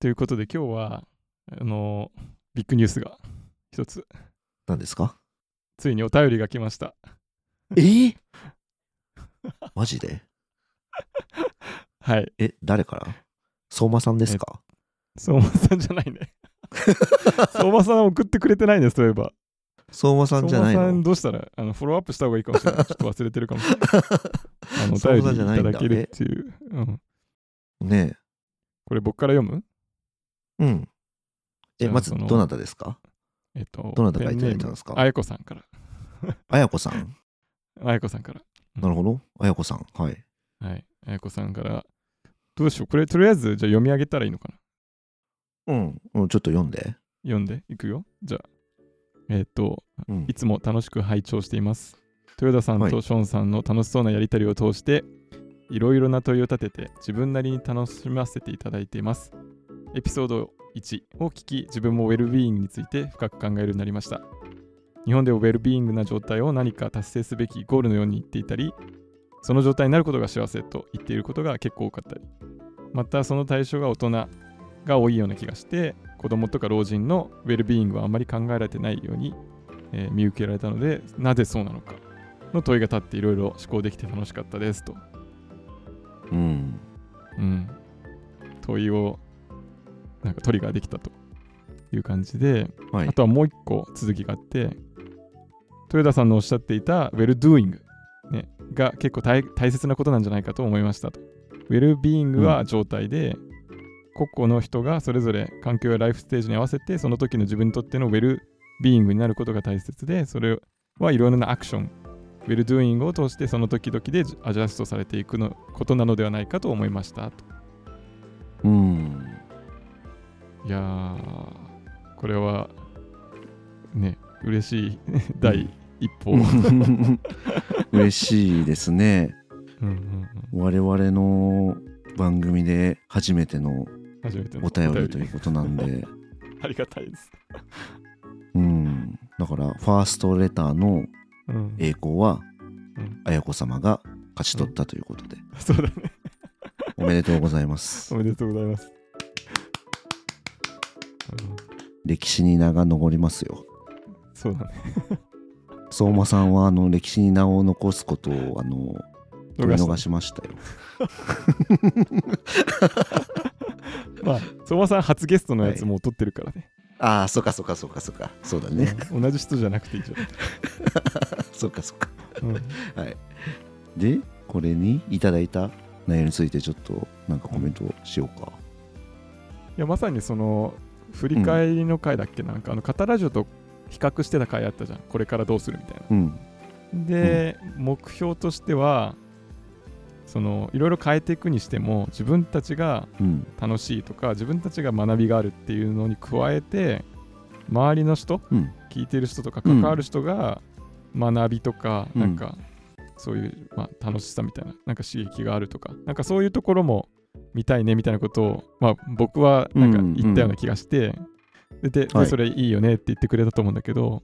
ということで今日は、あのビッグニュースが一つ、何ですか？ついにお便りが来ました。え？ー、マジで？はい。え、誰から？相馬さんですか？相馬さんじゃないね。相馬さん送ってくれてないね、そういえば。相馬さんじゃない相馬さんのどうしたらあのフォローアップした方がいいかもしれない。ちょっと忘れてるかもしれない。あのお相便りいただけるっていう。うん、ねこれ僕から読む？え。うん。え、まずどなたですか？えっと、どなたからいただいたんですか？あやこさんから。あやこさん？あやこさんから。なるほど。あやこさん。はい。はい。あやこさんから。どうしよう？これとりあえずじゃあ読み上げたらいいのかな？うん。うん、ちょっと読んで。読んでいくよ。じゃあ。えっ、と、うんい。つも楽しく拝聴しています。豊田さんはいとショーンさんの楽しそうなやりとりを通して、いろいろな問いを立てて自分なりに楽しませていただいています。エピソード1を聞き、自分もウェルビーイングについて深く考えるようになりました。日本ではウェルビーイングな状態を何か達成すべきゴールのように言っていたり、その状態になることが幸せと言っていることが結構多かったり、またその対象が大人が多いような気がして、子供とか老人のウェルビーイングはあまり考えられてないように、えー見受けられたので、なぜそうなのかの問いが立っていろいろ思考できて楽しかったですと。うん。うん。問いをなんかトリガーできたという感じで、はいあ。とはもう一個続きがあって、豊田さんのおっしゃっていたウェルドゥーイング、ね、が結構大大切なことなんじゃないかと思いましたと。ウェルビーイングは状態で、個々の人がそれぞれ環境やライフステージに合わせて、その時の自分にとってのウェルビーイングになることが大切で、それはいろいろなアクション、ウェルドゥーイングを通してその時々でアジャストされていくのことなのではないかと思いましたと。うん。いやー、これはね、嬉しい 第一歩。う ん嬉しいですね。うんうん我々の番組で初めてのお便りということなんで、ありがたいです。うん。だから、ファーストレターのうん、栄光はうん、綾子様が勝ち取ったということで、そうだね。おめでとうございますお。めでとうございます。うん歴史に名が残りますよ。そうだね。相馬さんは、あの、歴史に名を残すことを、あの、取り逃しましたよ。まあ、相馬さん初ゲストのやつもう撮ってるからね。ああ、そっかそっかそっかそっか。そうだね。うん同じ人じゃなくていいじそっかそっか。ゃん。うんはい。で、これにいただいた内容についてちょっとなんかコメントしようか。いやまさにその振り返りの回だっけ、なんかあのカタラジオと比較してた回あったじゃんこれからどうするみたいうん。なで、目標としてはそのいろいろ変えていくにしても自分たちがうん。楽しいとか自分たちが学びがあるっていうのに加えて周りの人うん。聞いてる人とか関わる人が学びとか、うんなんかそういう、まあ、楽しさみたいななんか刺激があるとかなんかそういうところも見たいねみたいなことを、まあ、僕はなんか言ったような気がして、ででではいそれいいよねって言ってくれたと思うんだけど、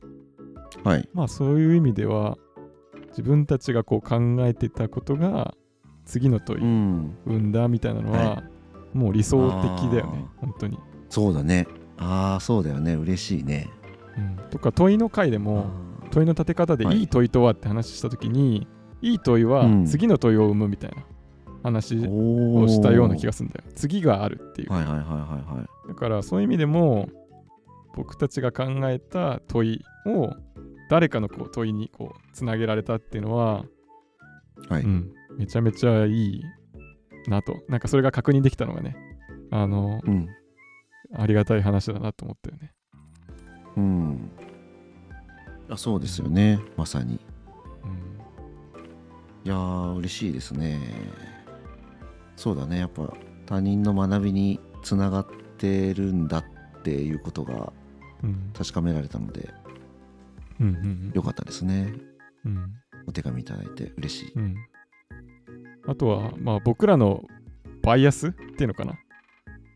はい。まあそういう意味では自分たちがこう考えてたことが次の問いうん。生んだみたいなのは、はもう理想的だよね本当に、そうだね。ああ、そうだよね。嬉しいね。うんとか問いの回でも問いの立て方ではいいい問いとはって話したときに、い、い問いはうん次の問いを生むみたいな話おをしたような気ががするんだよ。次があるっていう。はいはいはいはいはい。だからそういう意味でも僕たちが考えた問いを誰かのこう問いにこうつなげられたっていうのは、はいうん、めちゃめちゃいいなと。なんかそれが確認できたのがね、あの、うん。ありがたい話だなと思ったよね。うん。あそうですよね。まさに。うんいやー、嬉しいですね。そうだね。やっぱ他人の学びにつながってるんだっていうことがうん確かめられたので、うんうんよかったですね。うんお手紙いただいて嬉しい。うんあとは、まあ、僕らのバイアスっていうのかな？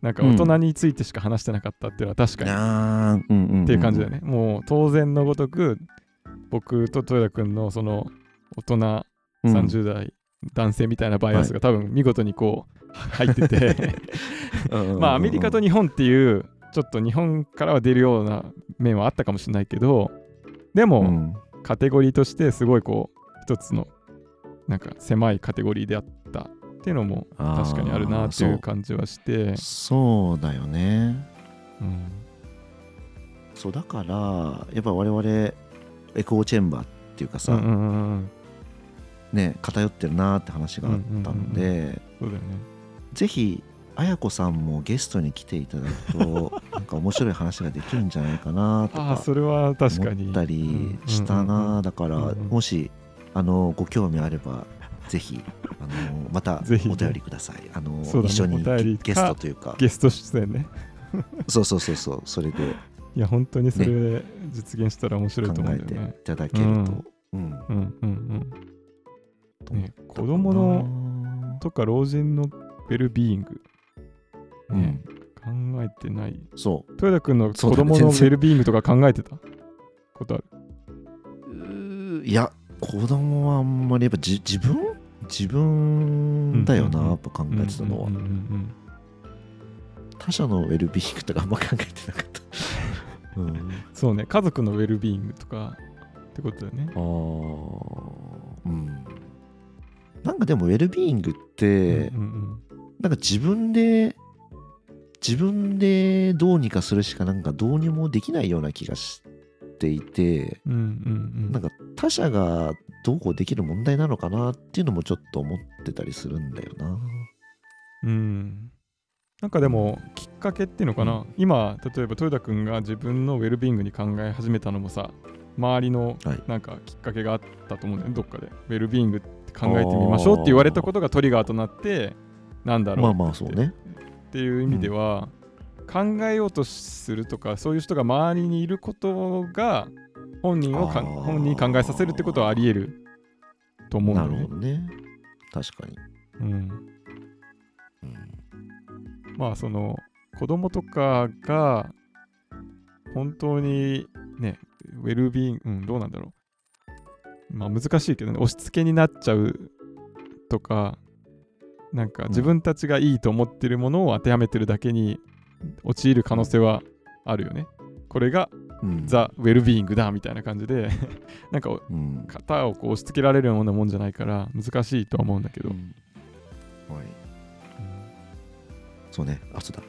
なんか大人についてしか話してなかったっていうのは確かに、うんうんうんっていう感じだよね。もう当然のごとく僕と豊田君のその大人うん30代男性みたいなバイアスが多分見事にこう入ってて。まあアメリカと日日本っていうちょっと日本からは出るような面はあったかもしれないけどでも、うん。カテゴリーとしてすごいこう一つのなんか狭いカテゴリーであったっていうのも確かにあるなっていう感じはして。そうだよね。うん。そうだからやっぱ我々エコーチェンバーっていうかさ、うんうんうんうんね偏ってるなって話があったんで、ぜひ綾子さんもゲストに来ていただくと なんか面白い話ができるんじゃないかなとかそれは確かに。思ったりしたな。だからうんうんもしあのご興味あればぜひあのまたぜひね。お便りください。あの、一緒にゲストというか。ゲスト出演ね。そうそうそうそうそれで。いや本当にそれで実現したら面白いと思う考えていただけると、うん。うんうんうん。と思っねたかな子供のとか老人のウェルビーイング。ね、考えてない。そう。豊田君の子供のウだね。全然ェルビーイングとか考えてた？ことある？いや子供はあんまりやっぱじ自分？自分だよな、うんうんうん。やっぱ考えてたのは、うんうんうん他者のウェルビーイングとかあんま考えてなかった、うん、そうね。家族のウェルビーイングとかってことだよね。あーうんなんかでもウェルビーイングって、うんうんなんか自分で自分でどうにかするしかなんかどうにもできないような気がしていてうんうんうん。うんなんか他者がどうこうできる問題なのかなっていうのもちょっと思ってたりするんだよな。うん。なんかでもきっかけっていうのかな、今例えば豊田君が自分のウェルビーイングに考え始めたのもさ周りのはい。なんかきっかけがあったと思うんだよね。どっかで。ウェルビーイング考えてみましょうって言われたことがトリガーとなってなんだろうまあまあそうね。っていう意味では、考えようとするとかそういう人が周りにいることが本人を本人に考えさせるってことはあり得ると思うんだなるほどね。確かに。うん、うんまあその子供とかが本当にねウェルビーイング、うん、どうなんだろうまあ難しいけどね押し付けになっちゃうとかなんか自分たちがいいと思ってるものを当てはめてるだけに陥る可能性はあるよね。これがうん。ザ・ウェルビーイングだみたいな感じで なんかうん。型をこう押し付けられるようなもんじゃないから難しいとは思うんだけど、うん。はい。そうね。あ、そうだ。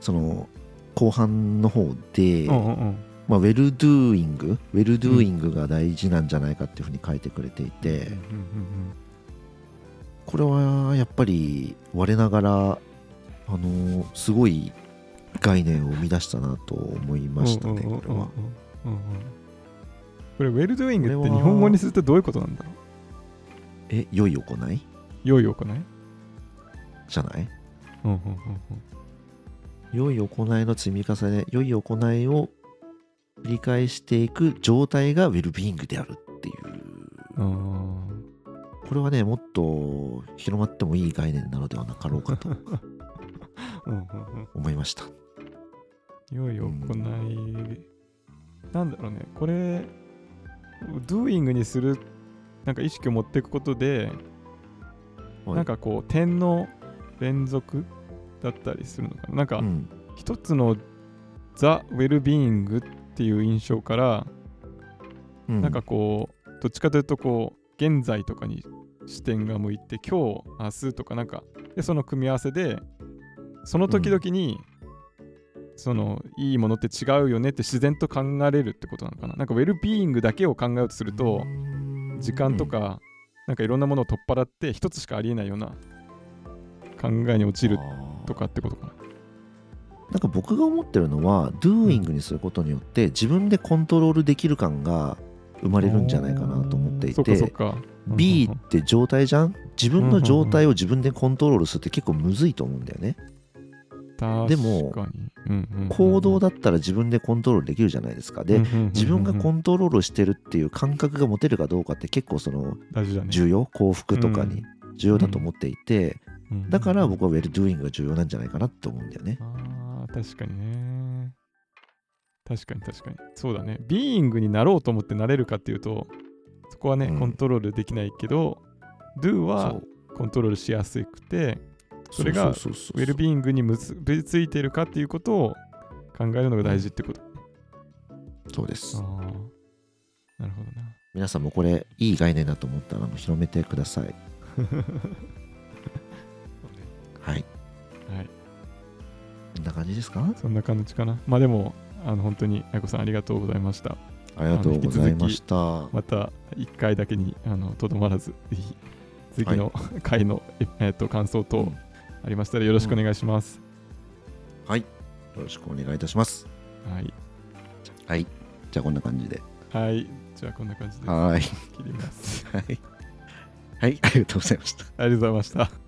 その後半の方で、うんうんうんまあ、 well-doing、well-doing が大事なんじゃないかっていうふうに書いてくれていて、これはやっぱり我ながら、あのすごい概念を生み出したなと思いましたね、これは。これウェルドゥーイングって日本語にするとどういうことなんだ？ろうえ、良い行い？良い行い？じゃない？うんうん。良い行いの積み重ね、良い行いを繰り返していく状態がウェルビーイングであるっていう。これはね、もっと広まってもいい概念なのではなかろうかと 思いました。良い行い、なんだろうね。これ doing にするなんか意識を持っていくことで、はい。なんかこう点の連続だったりするのかな。なんかうん、一つのザ・ウェルビーイングっていう印象から、うん。なんかこうどっちかというとこう現在とかに視点が向いて今日明日とかなんかでその組み合わせでその時々に、そのいいものって違うよねって自然と考えれるってことなのかな。なんかウェルビーイングだけを考えようとすると時間と、か、なんかいろんなものを取っ払って一つしかありえないような考えに陥うんるとかってことかななんか僕が思ってるのは doing にすることによって自分でコントロールできる感が生まれるんじゃないかなと思っていてか B って状態じゃん？自分の状態を自分でコントロールするって結構むずいと思うんだよね。でも行動だったら自分でコントロールできるじゃないですか。で自分がコンントロールしてるっていう感覚が持てるかどうかって結構その重要？幸福とかに重要だと思っていてうん。だから僕はウェルドゥーイングが重要なんじゃないかなって思うんだよね確かにね。確かに確かに。そうだね。ビーイングになろうと思ってなれるかっていうとそこはね、うん。コントロールできないけど do はそう。コントロールしやすくてそれがそうそうそうそう。ウェルビーイングに結びついてるかっていうことを考えるのが大事ってこと。そうです。ああ。なるほどな。皆さんもこれいい概念だと思ったらあの広めてください。はい。はい。こんな感じですか？そんな感じかな。まあでも、あの本当に、あやこさんありがとうございました。ありがとうございましたまた1回だけにあのとどまらず、ぜひ次の回の、ええっと感想等ありましたらよろしくお願いします。はいよろしくお願いいたしますはい。はいじゃあこんな感じではい。じゃあこんな感じではい切ります。はいはいありがとうございましたありがとうございました。